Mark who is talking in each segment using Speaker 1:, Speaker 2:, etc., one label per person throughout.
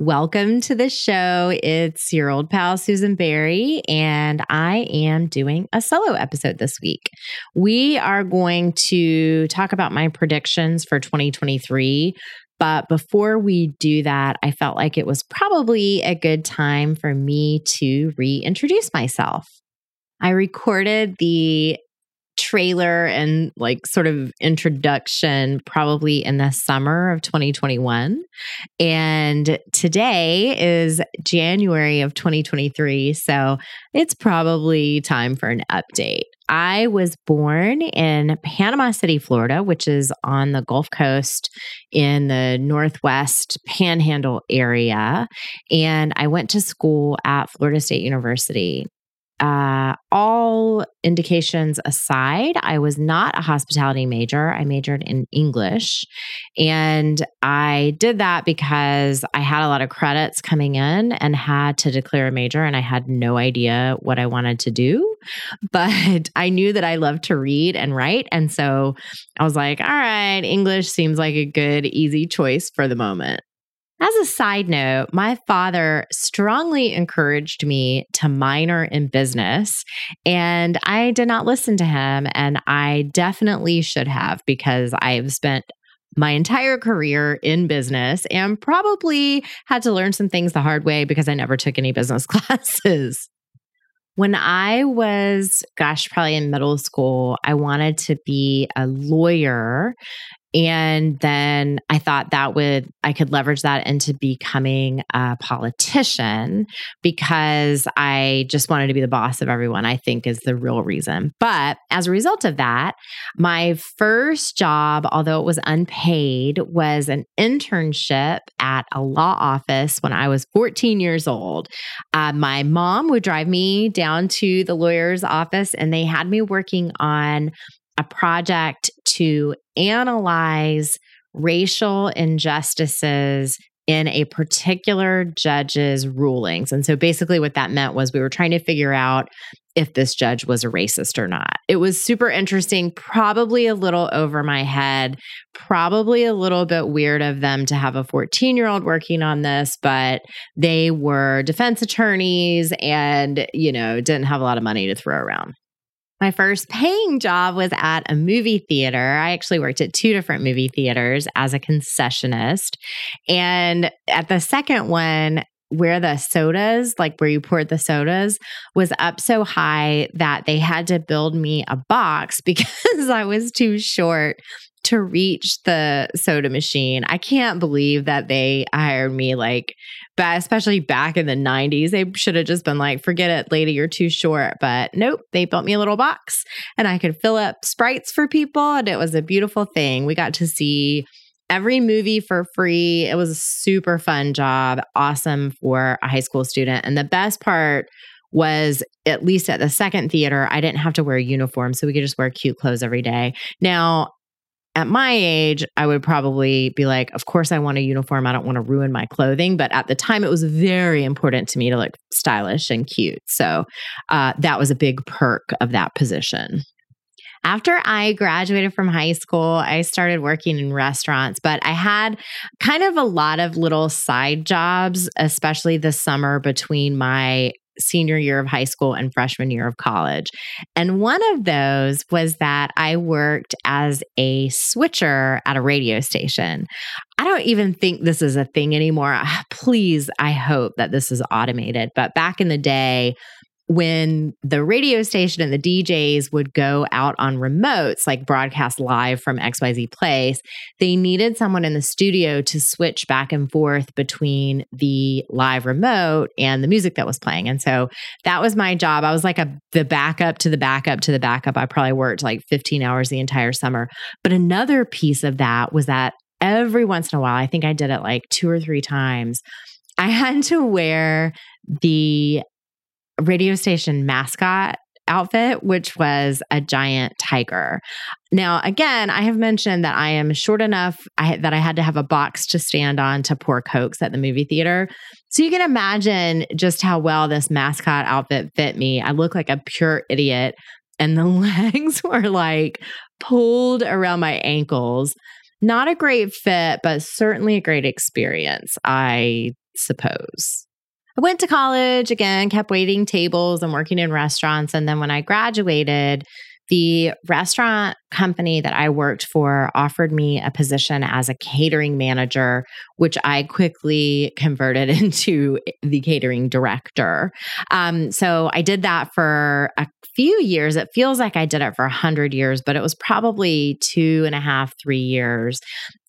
Speaker 1: Welcome to the show. It's your old pal, Susan Barry, and I am doing a solo episode this week. We are going to talk about my predictions for 2023. But before we do that, I felt like it was probably a good time for me to reintroduce myself. I recorded the trailer and like sort of introduction probably in the summer of 2021. And today is January of 2023. So it's probably time for an update. I was born in Panama City, Florida, which is on the Gulf Coast in the Northwest Panhandle area. And I went to school at Florida State University uh, all indications aside, I was not a hospitality major. I majored in English. And I did that because I had a lot of credits coming in and had to declare a major, and I had no idea what I wanted to do. But I knew that I loved to read and write. And so I was like, all right, English seems like a good, easy choice for the moment. As a side note, my father strongly encouraged me to minor in business, and I did not listen to him. And I definitely should have because I've spent my entire career in business and probably had to learn some things the hard way because I never took any business classes. When I was, gosh, probably in middle school, I wanted to be a lawyer and then I thought that would, I could leverage that into becoming a politician because I just wanted to be the boss of everyone, I think is the real reason. But as a result of that, my first job, although it was unpaid, was an internship at a law office when I was 14 years old. Uh, my mom would drive me down to the lawyer's office and they had me working on a project to analyze racial injustices in a particular judge's rulings. And so basically, what that meant was we were trying to figure out if this judge was a racist or not. It was super interesting, probably a little over my head, probably a little bit weird of them to have a 14 year old working on this, but they were defense attorneys and, you know, didn't have a lot of money to throw around. My first paying job was at a movie theater. I actually worked at two different movie theaters as a concessionist. And at the second one, where the sodas, like where you poured the sodas, was up so high that they had to build me a box because I was too short to reach the soda machine. I can't believe that they hired me like but especially back in the 90s. They should have just been like, forget it, lady, you're too short. But nope, they built me a little box and I could fill up sprites for people. And it was a beautiful thing. We got to see every movie for free. It was a super fun job, awesome for a high school student. And the best part was at least at the second theater, I didn't have to wear a uniform. So we could just wear cute clothes every day. Now, at my age, I would probably be like, of course, I want a uniform. I don't want to ruin my clothing. But at the time, it was very important to me to look stylish and cute. So uh, that was a big perk of that position. After I graduated from high school, I started working in restaurants, but I had kind of a lot of little side jobs, especially the summer between my senior year of high school and freshman year of college. And one of those was that I worked as a switcher at a radio station. I don't even think this is a thing anymore. Please, I hope that this is automated. But back in the day, when the radio station and the DJs would go out on remotes, like broadcast live from XYZ place, they needed someone in the studio to switch back and forth between the live remote and the music that was playing. And so that was my job. I was like a the backup to the backup to the backup. I probably worked like 15 hours the entire summer. But another piece of that was that every once in a while, I think I did it like two or three times I had to wear the radio station mascot outfit, which was a giant tiger. Now, again, I have mentioned that I am short enough I, that I had to have a box to stand on to pour Cokes at the movie theater. So you can imagine just how well this mascot outfit fit me. I look like a pure idiot, and the legs were like pulled around my ankles. Not a great fit, but certainly a great experience, I suppose. I went to college again, kept waiting tables and working in restaurants. And then when I graduated, the restaurant company that I worked for offered me a position as a catering manager, which I quickly converted into the catering director. Um, so I did that for a few years. It feels like I did it for a hundred years, but it was probably two and a half, three years.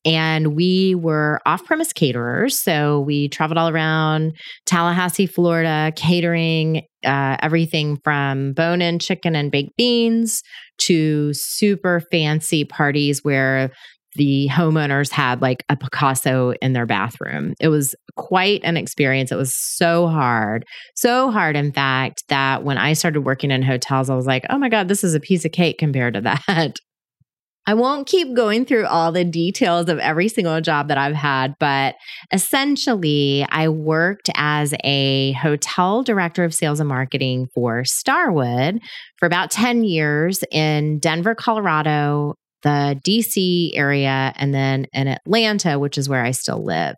Speaker 1: And we were off premise caterers. So we traveled all around Tallahassee, Florida, catering uh, everything from bone in chicken and baked beans to super fancy parties where the homeowners had like a Picasso in their bathroom. It was quite an experience. It was so hard, so hard, in fact, that when I started working in hotels, I was like, oh my God, this is a piece of cake compared to that. I won't keep going through all the details of every single job that I've had, but essentially, I worked as a hotel director of sales and marketing for Starwood for about 10 years in Denver, Colorado, the DC area, and then in Atlanta, which is where I still live.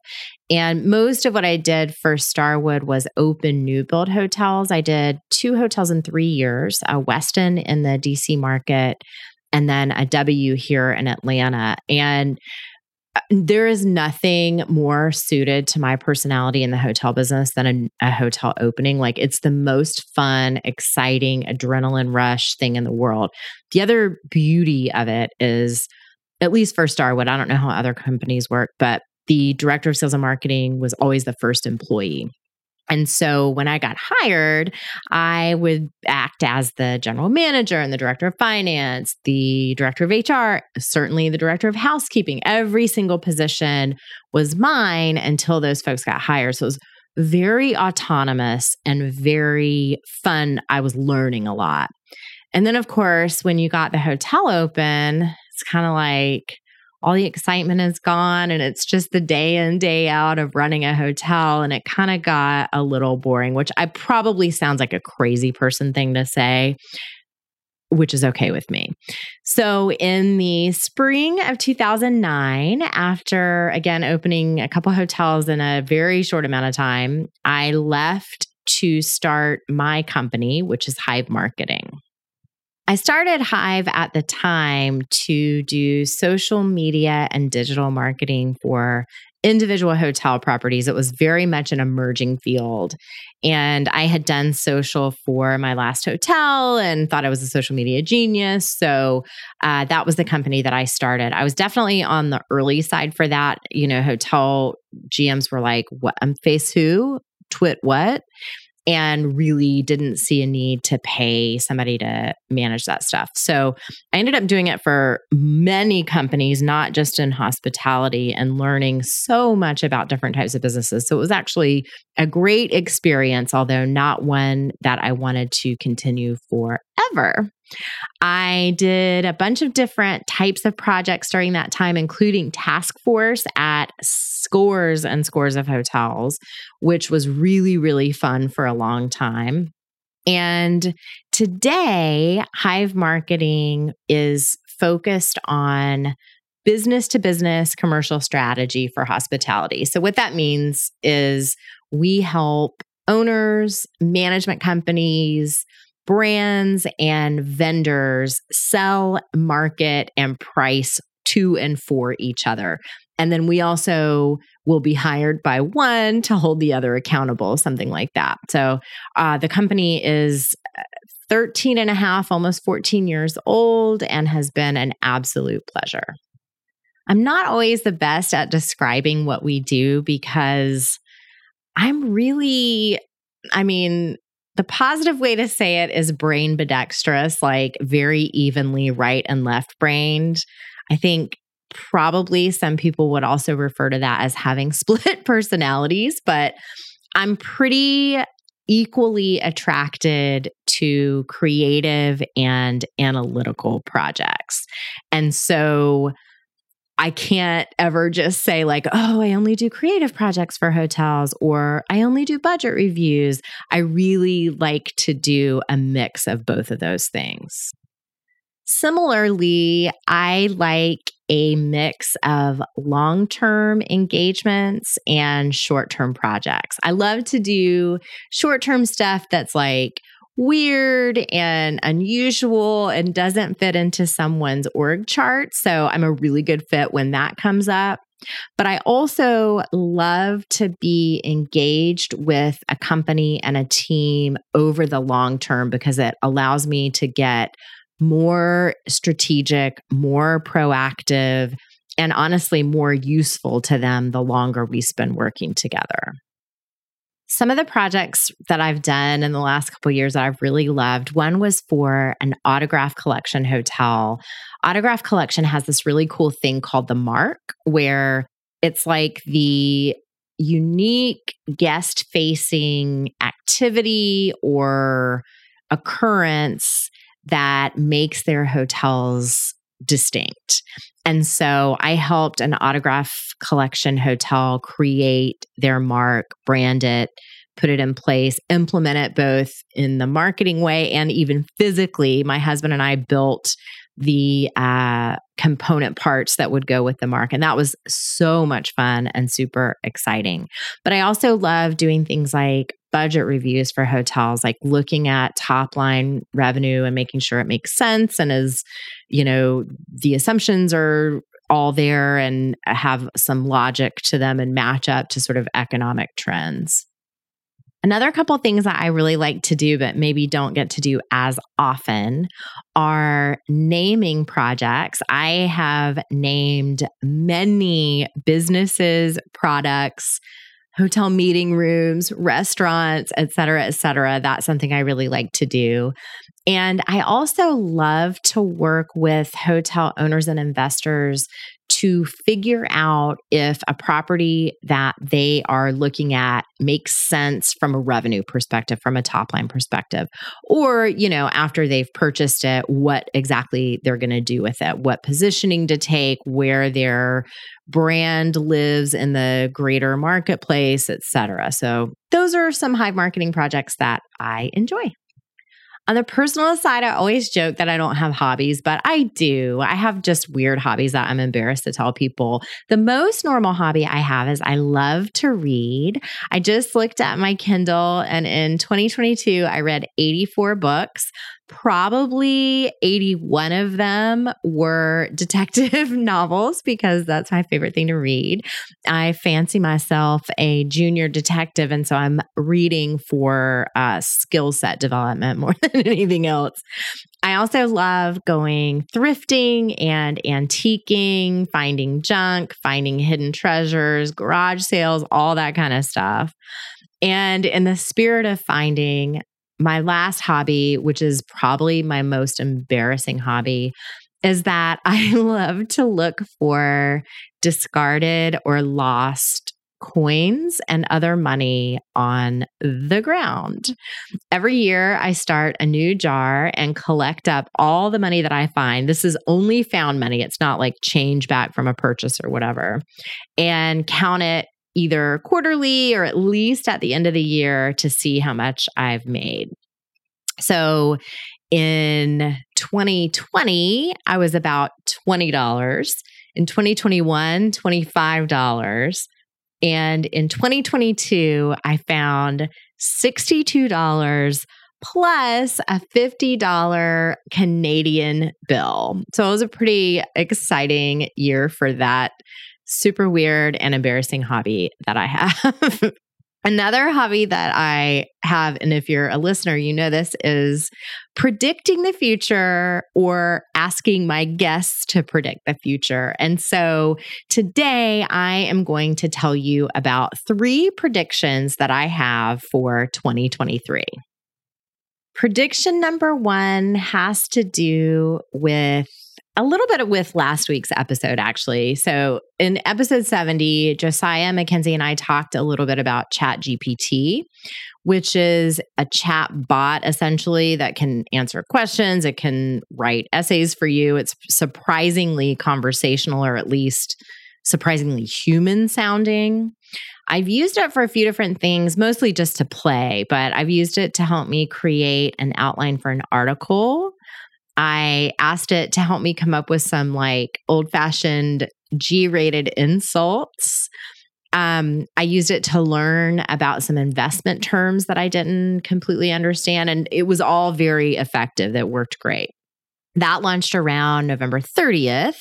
Speaker 1: And most of what I did for Starwood was open new build hotels. I did two hotels in three years, uh, a Westin in the DC market, and then a W here in Atlanta. And uh, there is nothing more suited to my personality in the hotel business than a, a, hotel opening. Like it's the most fun, exciting, adrenaline rush thing in the world. The other beauty of it is, at least for Starwood, I don't know how other companies work, but the director of sales and marketing was always the first employee. And so when I got hired, I would act as the general manager and the director of finance, the director of HR, certainly the director of housekeeping. Every single position was mine until those folks got hired. So it was very autonomous and very fun. I was learning a lot. And then, of course, when you got the hotel open, it's kind of like, all the excitement is gone and it's just the day in day out of running a hotel and it kind of got a little boring which i probably sounds like a crazy person thing to say which is okay with me. So, in the spring of 2009, after again opening a couple hotels in a very short amount of time, I left to start my company, which is Hive Marketing. I started Hive at the time to do social media and digital marketing for individual hotel properties. It was very much an emerging field. And I had done social for my last hotel and thought I was a social media genius. So uh, that was the company that I started. I was definitely on the early side for that. You know, hotel GMs were like, what? I'm face who? Twit what? And really didn't see a need to pay somebody to manage that stuff. So I ended up doing it for many companies, not just in hospitality, and learning so much about different types of businesses. So it was actually a great experience, although not one that I wanted to continue forever. I did a bunch of different types of projects during that time, including task force at scores and scores of hotels, which was really, really fun for a long time. And today, Hive Marketing is focused on business to business commercial strategy for hospitality. So, what that means is we help owners, management companies, brands and vendors sell, market, and price to and for each other. And then we also will be hired by one to hold the other accountable, something like that. So uh, the company is uh, 13 and a half, almost 14 years old, and has been an absolute pleasure. I'm not always the best at describing what we do because I'm really, I mean, the positive way to say it is brain bedextrous, like very evenly right and left brained. I think probably some people would also refer to that as having split personalities, but I'm pretty equally attracted to creative and analytical projects. And so I can't ever just say, like, oh, I only do creative projects for hotels or I only do budget reviews. I really like to do a mix of both of those things. Similarly, I like a mix of long term engagements and short term projects. I love to do short term stuff that's like weird and unusual and doesn't fit into someone's org chart. So I'm a really good fit when that comes up. But I also love to be engaged with a company and a team over the long term because it allows me to get more strategic, more proactive, and honestly, more useful to them the longer we spend working together. Some of the projects that I've done in the last couple years that I've really loved, one was for an autograph collection hotel. Autograph collection has this really cool thing called the Mark, where it's like the unique guest facing activity or occurrence that makes their hotels distinct. And so I helped an autograph collection hotel create their mark, brand it, put it in place, implement it both in the marketing way and even physically. My husband and I built the uh, component parts that would go with the mark. And that was so much fun and super exciting. But I also love doing things like budget reviews for hotels, like looking at top line revenue and making sure it makes sense and is, you know, the assumptions are all there and have some logic to them and match up to sort of economic trends. Another couple things that I really like to do, but maybe don't get to do as often, are naming projects. I have named many businesses, products, hotel meeting rooms, restaurants, et cetera, et cetera. That's something I really like to do. And I also love to work with hotel owners and investors to figure out if a property that they are looking at makes sense from a revenue perspective, from a top line perspective, or, you know, after they've purchased it, what exactly they're going to do with it, what positioning to take, where their brand lives in the greater marketplace, et cetera. So, those are some Hive marketing projects that I enjoy. On the personal side, I always joke that I don't have hobbies, but I do. I have just weird hobbies that I'm embarrassed to tell people. The most normal hobby I have is I love to read. I just looked at my Kindle, and in 2022, I read 84 books. Probably 81 of them were detective novels because that's my favorite thing to read. I fancy myself a junior detective, and so I'm reading for uh, skill set development more than anything else. I also love going thrifting and antiquing, finding junk, finding hidden treasures, garage sales, all that kind of stuff. And in the spirit of finding my last hobby, which is probably my most embarrassing hobby, is that I love to look for discarded or lost coins and other money on the ground. Every year, I start a new jar and collect up all the money that I find. This is only found money, it's not like change back from a purchase or whatever, and count it either quarterly or at least at the end of the year to see how much I've made. So in 2020, I was about $20. In 2021, $25. And in 2022, I found $62 plus a $50 Canadian bill. So it was a pretty exciting year for that super weird and embarrassing hobby that I have. Another hobby that I have, and if you're a listener, you know this, is predicting the future or asking my guests to predict the future. And so today I am going to tell you about three predictions that I have for 2023. Prediction number one has to do with a little bit with last week's episode, actually. So, in episode 70, Josiah, Mackenzie, and I talked a little bit about Chat GPT, which is a chat bot essentially that can answer questions, it can write essays for you. It's surprisingly conversational, or at least surprisingly human sounding. I've used it for a few different things, mostly just to play, but I've used it to help me create an outline for an article I asked it to help me come up with some like old fashioned G rated insults. Um, I used it to learn about some investment terms that I didn't completely understand. And it was all very effective. That worked great. That launched around November 30th,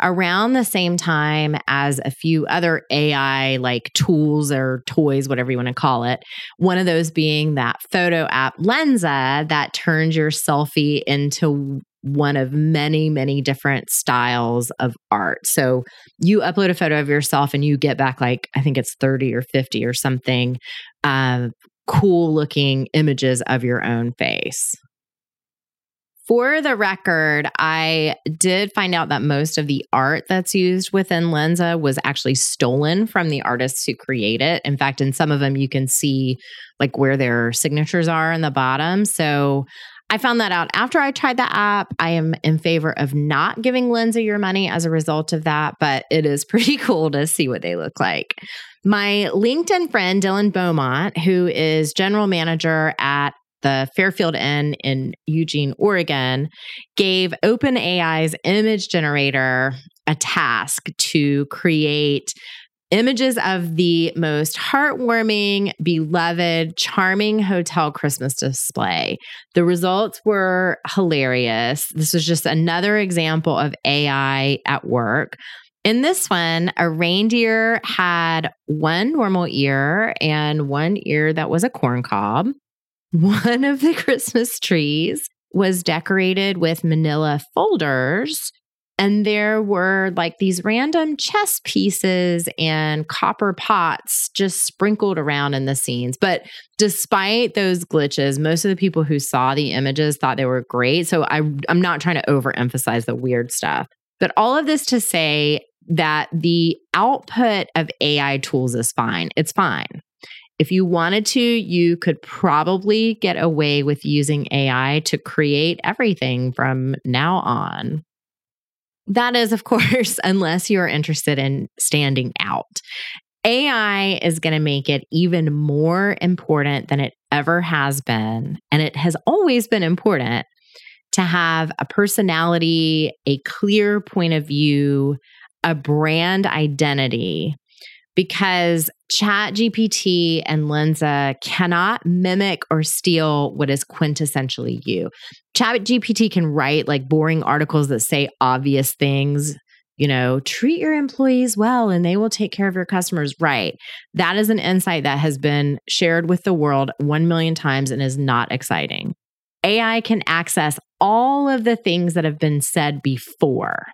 Speaker 1: around the same time as a few other AI like tools or toys, whatever you want to call it. One of those being that photo app Lensa that turns your selfie into one of many, many different styles of art. So you upload a photo of yourself and you get back like, I think it's 30 or 50 or something, uh, cool looking images of your own face. For the record, I did find out that most of the art that's used within Lensa was actually stolen from the artists who create it. In fact, in some of them, you can see like where their signatures are in the bottom. So I found that out after I tried the app. I am in favor of not giving Lensa your money as a result of that, but it is pretty cool to see what they look like. My LinkedIn friend, Dylan Beaumont, who is general manager at the Fairfield Inn in Eugene, Oregon, gave OpenAI's image generator a task to create images of the most heartwarming, beloved, charming hotel Christmas display. The results were hilarious. This was just another example of AI at work. In this one, a reindeer had one normal ear and one ear that was a corn cob. One of the Christmas trees was decorated with manila folders. And there were like these random chess pieces and copper pots just sprinkled around in the scenes. But despite those glitches, most of the people who saw the images thought they were great. So I, I'm not trying to overemphasize the weird stuff. But all of this to say that the output of AI tools is fine. It's fine. If you wanted to, you could probably get away with using AI to create everything from now on. That is, of course, unless you're interested in standing out. AI is going to make it even more important than it ever has been. And it has always been important to have a personality, a clear point of view, a brand identity because Chat GPT and Lensa cannot mimic or steal what is quintessentially you. Chat GPT can write like boring articles that say obvious things, you know, treat your employees well and they will take care of your customers. Right. That is an insight that has been shared with the world 1 million times and is not exciting. AI can access all of the things that have been said before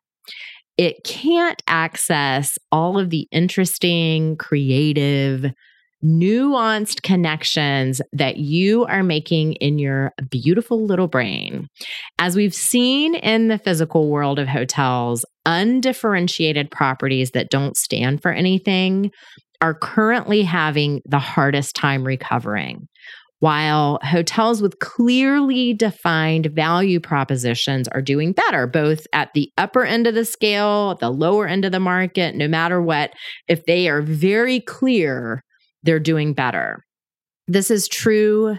Speaker 1: it can't access all of the interesting, creative, nuanced connections that you are making in your beautiful little brain. As we've seen in the physical world of hotels, undifferentiated properties that don't stand for anything are currently having the hardest time recovering while hotels with clearly defined value propositions are doing better, both at the upper end of the scale, the lower end of the market, no matter what, if they are very clear, they're doing better. This is true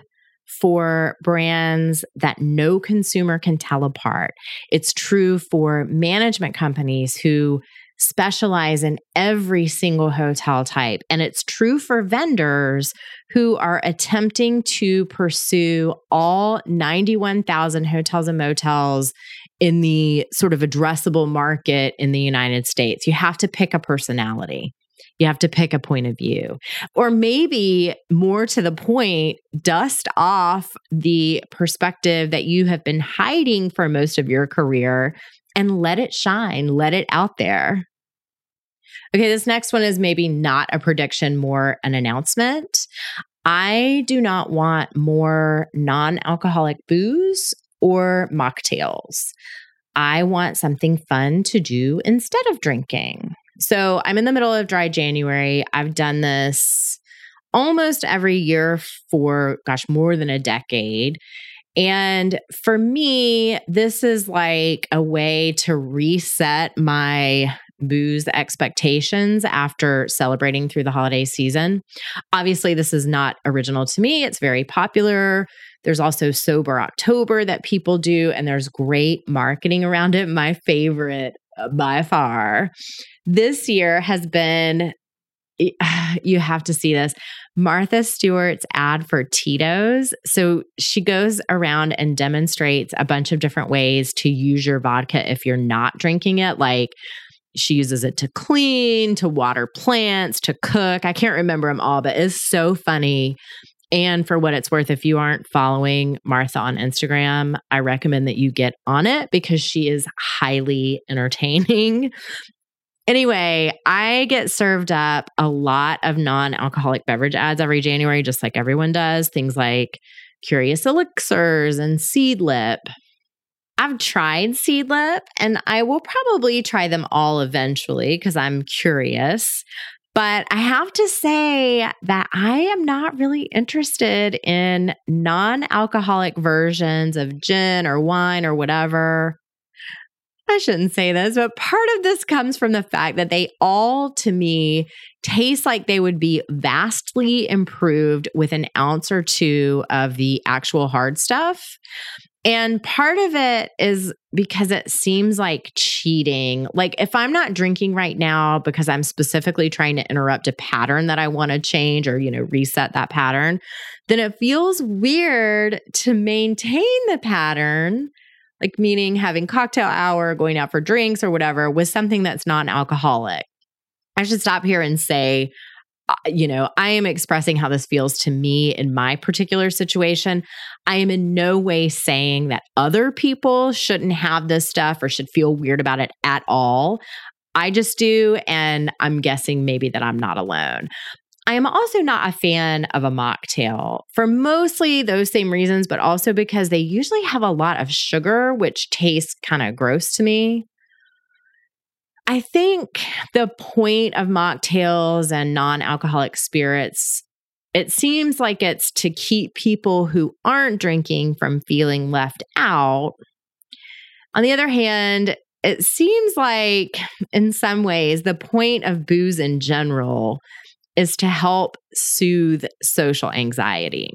Speaker 1: for brands that no consumer can tell apart. It's true for management companies who specialize in every single hotel type. And it's true for vendors who are attempting to pursue all 91,000 hotels and motels in the sort of addressable market in the United States. You have to pick a personality. You have to pick a point of view. Or maybe more to the point, dust off the perspective that you have been hiding for most of your career and let it shine, let it out there. Okay, this next one is maybe not a prediction, more an announcement. I do not want more non alcoholic booze or mocktails. I want something fun to do instead of drinking. So I'm in the middle of dry January. I've done this almost every year for, gosh, more than a decade. And for me, this is like a way to reset my booze expectations after celebrating through the holiday season. Obviously, this is not original to me, it's very popular. There's also Sober October that people do, and there's great marketing around it. My favorite uh, by far this year has been you have to see this. Martha Stewart's ad for Tito's. So she goes around and demonstrates a bunch of different ways to use your vodka if you're not drinking it. Like she uses it to clean, to water plants, to cook. I can't remember them all, but it's so funny. And for what it's worth, if you aren't following Martha on Instagram, I recommend that you get on it because she is highly entertaining. Anyway, I get served up a lot of non alcoholic beverage ads every January, just like everyone does. Things like Curious Elixirs and Seedlip. I've tried Seedlip and I will probably try them all eventually because I'm curious. But I have to say that I am not really interested in non alcoholic versions of gin or wine or whatever. I shouldn't say this, but part of this comes from the fact that they all, to me, taste like they would be vastly improved with an ounce or two of the actual hard stuff. And part of it is because it seems like cheating. Like, if I'm not drinking right now because I'm specifically trying to interrupt a pattern that I want to change or, you know, reset that pattern, then it feels weird to maintain the pattern like meaning having cocktail hour, going out for drinks or whatever with something that's non alcoholic. I should stop here and say, uh, you know, I am expressing how this feels to me in my particular situation. I am in no way saying that other people shouldn't have this stuff or should feel weird about it at all. I just do. And I'm guessing maybe that I'm not alone. I am also not a fan of a mocktail for mostly those same reasons, but also because they usually have a lot of sugar, which tastes kind of gross to me. I think the point of mocktails and non alcoholic spirits, it seems like it's to keep people who aren't drinking from feeling left out. On the other hand, it seems like in some ways the point of booze in general is to help soothe social anxiety.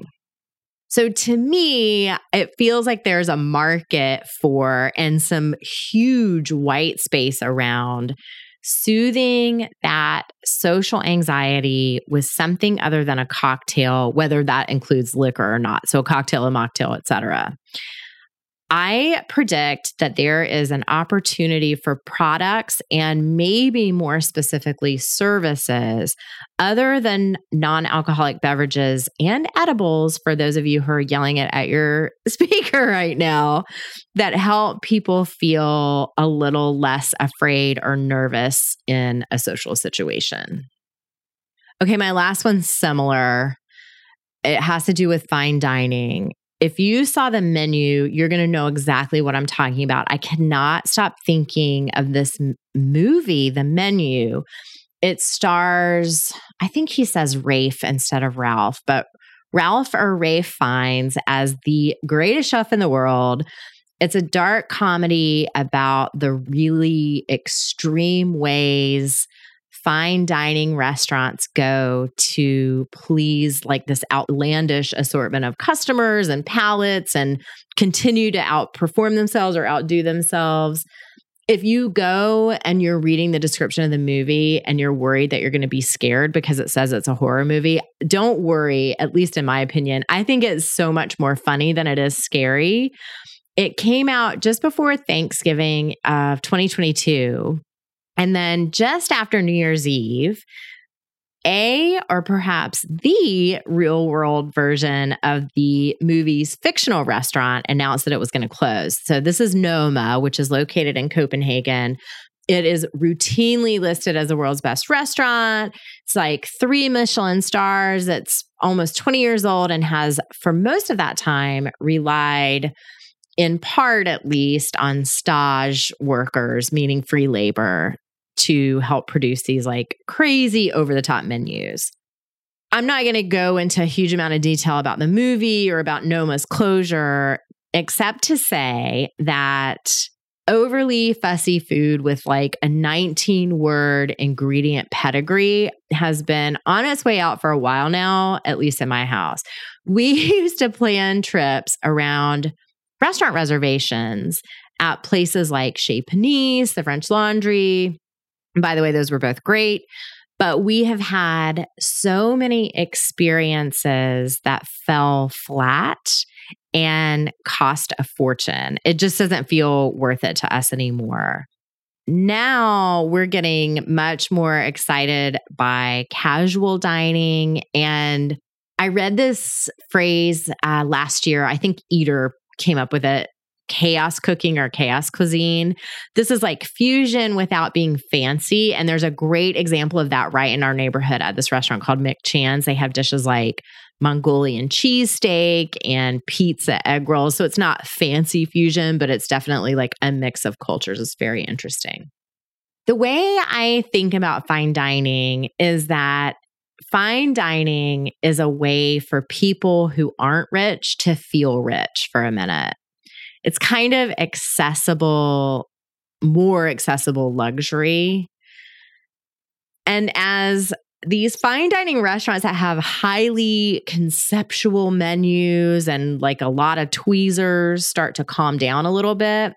Speaker 1: So to me, it feels like there's a market for and some huge white space around soothing that social anxiety with something other than a cocktail, whether that includes liquor or not. So a cocktail, a mocktail, etc. I predict that there is an opportunity for products and maybe more specifically services other than non alcoholic beverages and edibles for those of you who are yelling it at your speaker right now that help people feel a little less afraid or nervous in a social situation. Okay, my last one's similar. It has to do with fine dining if you saw the menu, you're going to know exactly what I'm talking about. I cannot stop thinking of this m- movie, The Menu. It stars, I think he says Rafe instead of Ralph, but Ralph or Rafe Fiennes as the greatest chef in the world. It's a dark comedy about the really extreme ways fine dining restaurants go to please like this outlandish assortment of customers and palates and continue to outperform themselves or outdo themselves. If you go and you're reading the description of the movie and you're worried that you're going to be scared because it says it's a horror movie, don't worry, at least in my opinion. I think it's so much more funny than it is scary. It came out just before Thanksgiving of 2022. And then just after New Year's Eve, a or perhaps the real world version of the movie's fictional restaurant announced that it was going to close. So this is Noma, which is located in Copenhagen. It is routinely listed as the world's best restaurant. It's like three Michelin stars. It's almost 20 years old and has, for most of that time, relied in part at least, on stage workers, meaning free labor, to help produce these like crazy over the top menus. I'm not going to go into a huge amount of detail about the movie or about Noma's closure, except to say that overly fussy food with like a 19 word ingredient pedigree has been on its way out for a while now, at least in my house. We used to plan trips around restaurant reservations at places like Chez Panisse, the French Laundry. By the way, those were both great. But we have had so many experiences that fell flat and cost a fortune. It just doesn't feel worth it to us anymore. Now we're getting much more excited by casual dining. And I read this phrase uh, last year. I think Eater came up with it chaos cooking or chaos cuisine. This is like fusion without being fancy. And there's a great example of that right in our neighborhood at this restaurant called Ma Chong's. They have dishes like Mongolian cheesesteak and pizza egg rolls. So it's not fancy fusion, but it's definitely like a mix of cultures. It's very interesting. The way I think about fine dining is that fine dining is a way for people who aren't rich to feel rich for a minute it's kind of accessible, more accessible luxury. And as these fine dining restaurants that have highly conceptual menus and like a lot of tweezers start to calm down a little bit,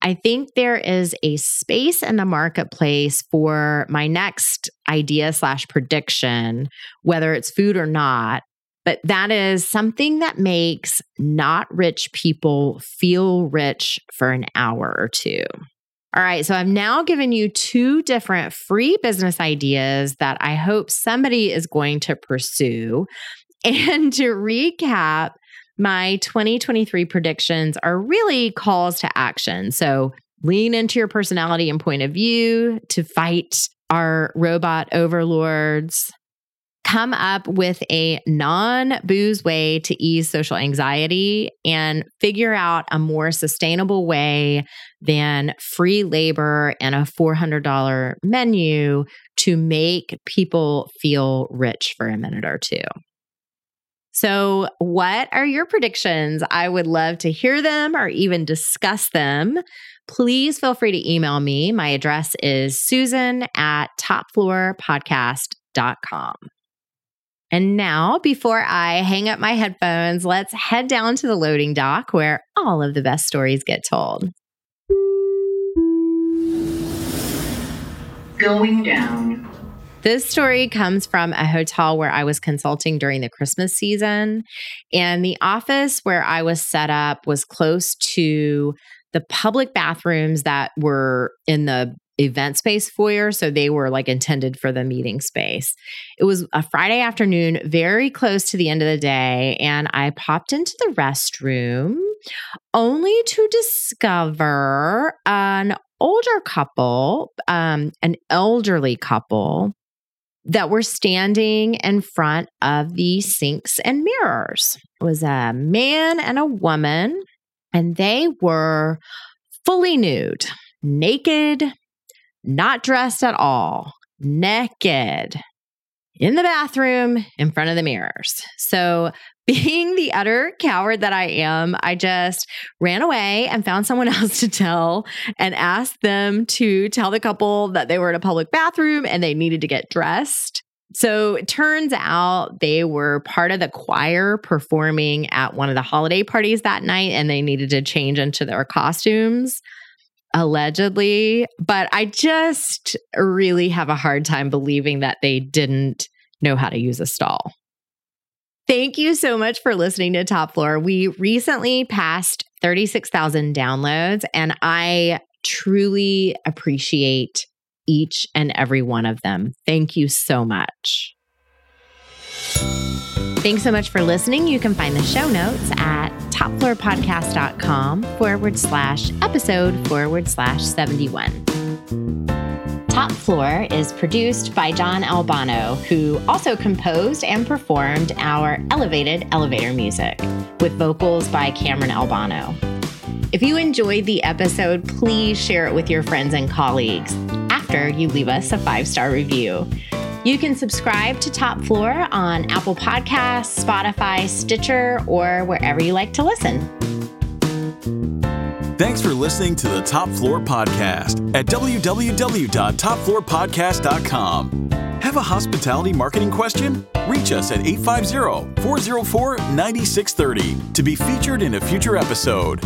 Speaker 1: I think there is a space in the marketplace for my next idea slash prediction, whether it's food or not, but that is something that makes not rich people feel rich for an hour or two. All right, so I've now given you two different free business ideas that I hope somebody is going to pursue. And to recap, my 2023 predictions are really calls to action. So lean into your personality and point of view to fight our robot overlords come up with a non booze way to ease social anxiety and figure out a more sustainable way than free labor and a $400 menu to make people feel rich for a minute or two. So, what are your predictions? I would love to hear them or even discuss them. Please feel free to email me. My address is susan at topfloorpodcast.com. And now, before I hang up my headphones, let's head down to the loading dock where all of the best stories get told.
Speaker 2: Going down.
Speaker 1: This story comes from a hotel where I was consulting during the Christmas season. And the office where I was set up was close to the public bathrooms that were in the event space foyer. So they were like intended for the meeting space. It was a Friday afternoon, very close to the end of the day. And I popped into the restroom only to discover an older couple, um, an elderly couple. That were standing in front of the sinks and mirrors. It was a man and a woman, and they were fully nude, naked, not dressed at all, naked in the bathroom in front of the mirrors. So, being the utter coward that I am, I just ran away and found someone else to tell and asked them to tell the couple that they were in a public bathroom and they needed to get dressed. So it turns out they were part of the choir performing at one of the holiday parties that night and they needed to change into their costumes allegedly, but I just really have a hard time believing that they didn't know how to use a stall. Thank you so much for listening to Top Floor. We recently passed 36,000 downloads, and I truly appreciate each and every one of them. Thank you so much. Thanks so much for listening. You can find the show notes at topfloorpodcast.com forward slash episode forward slash 71. Top Floor is produced by John Albano, who also composed and performed our elevated elevator music with vocals by Cameron Albano. If you enjoyed the episode, please share it with your friends and colleagues after you leave us a five star review. You can subscribe to Top Floor on Apple Podcasts, Spotify, Stitcher, or wherever you like to listen.
Speaker 3: Thanks for listening to the Top Floor Podcast at www.topfloorpodcast.com. Have a hospitality marketing question? Reach us at 850 404 9630 to be featured in a future episode.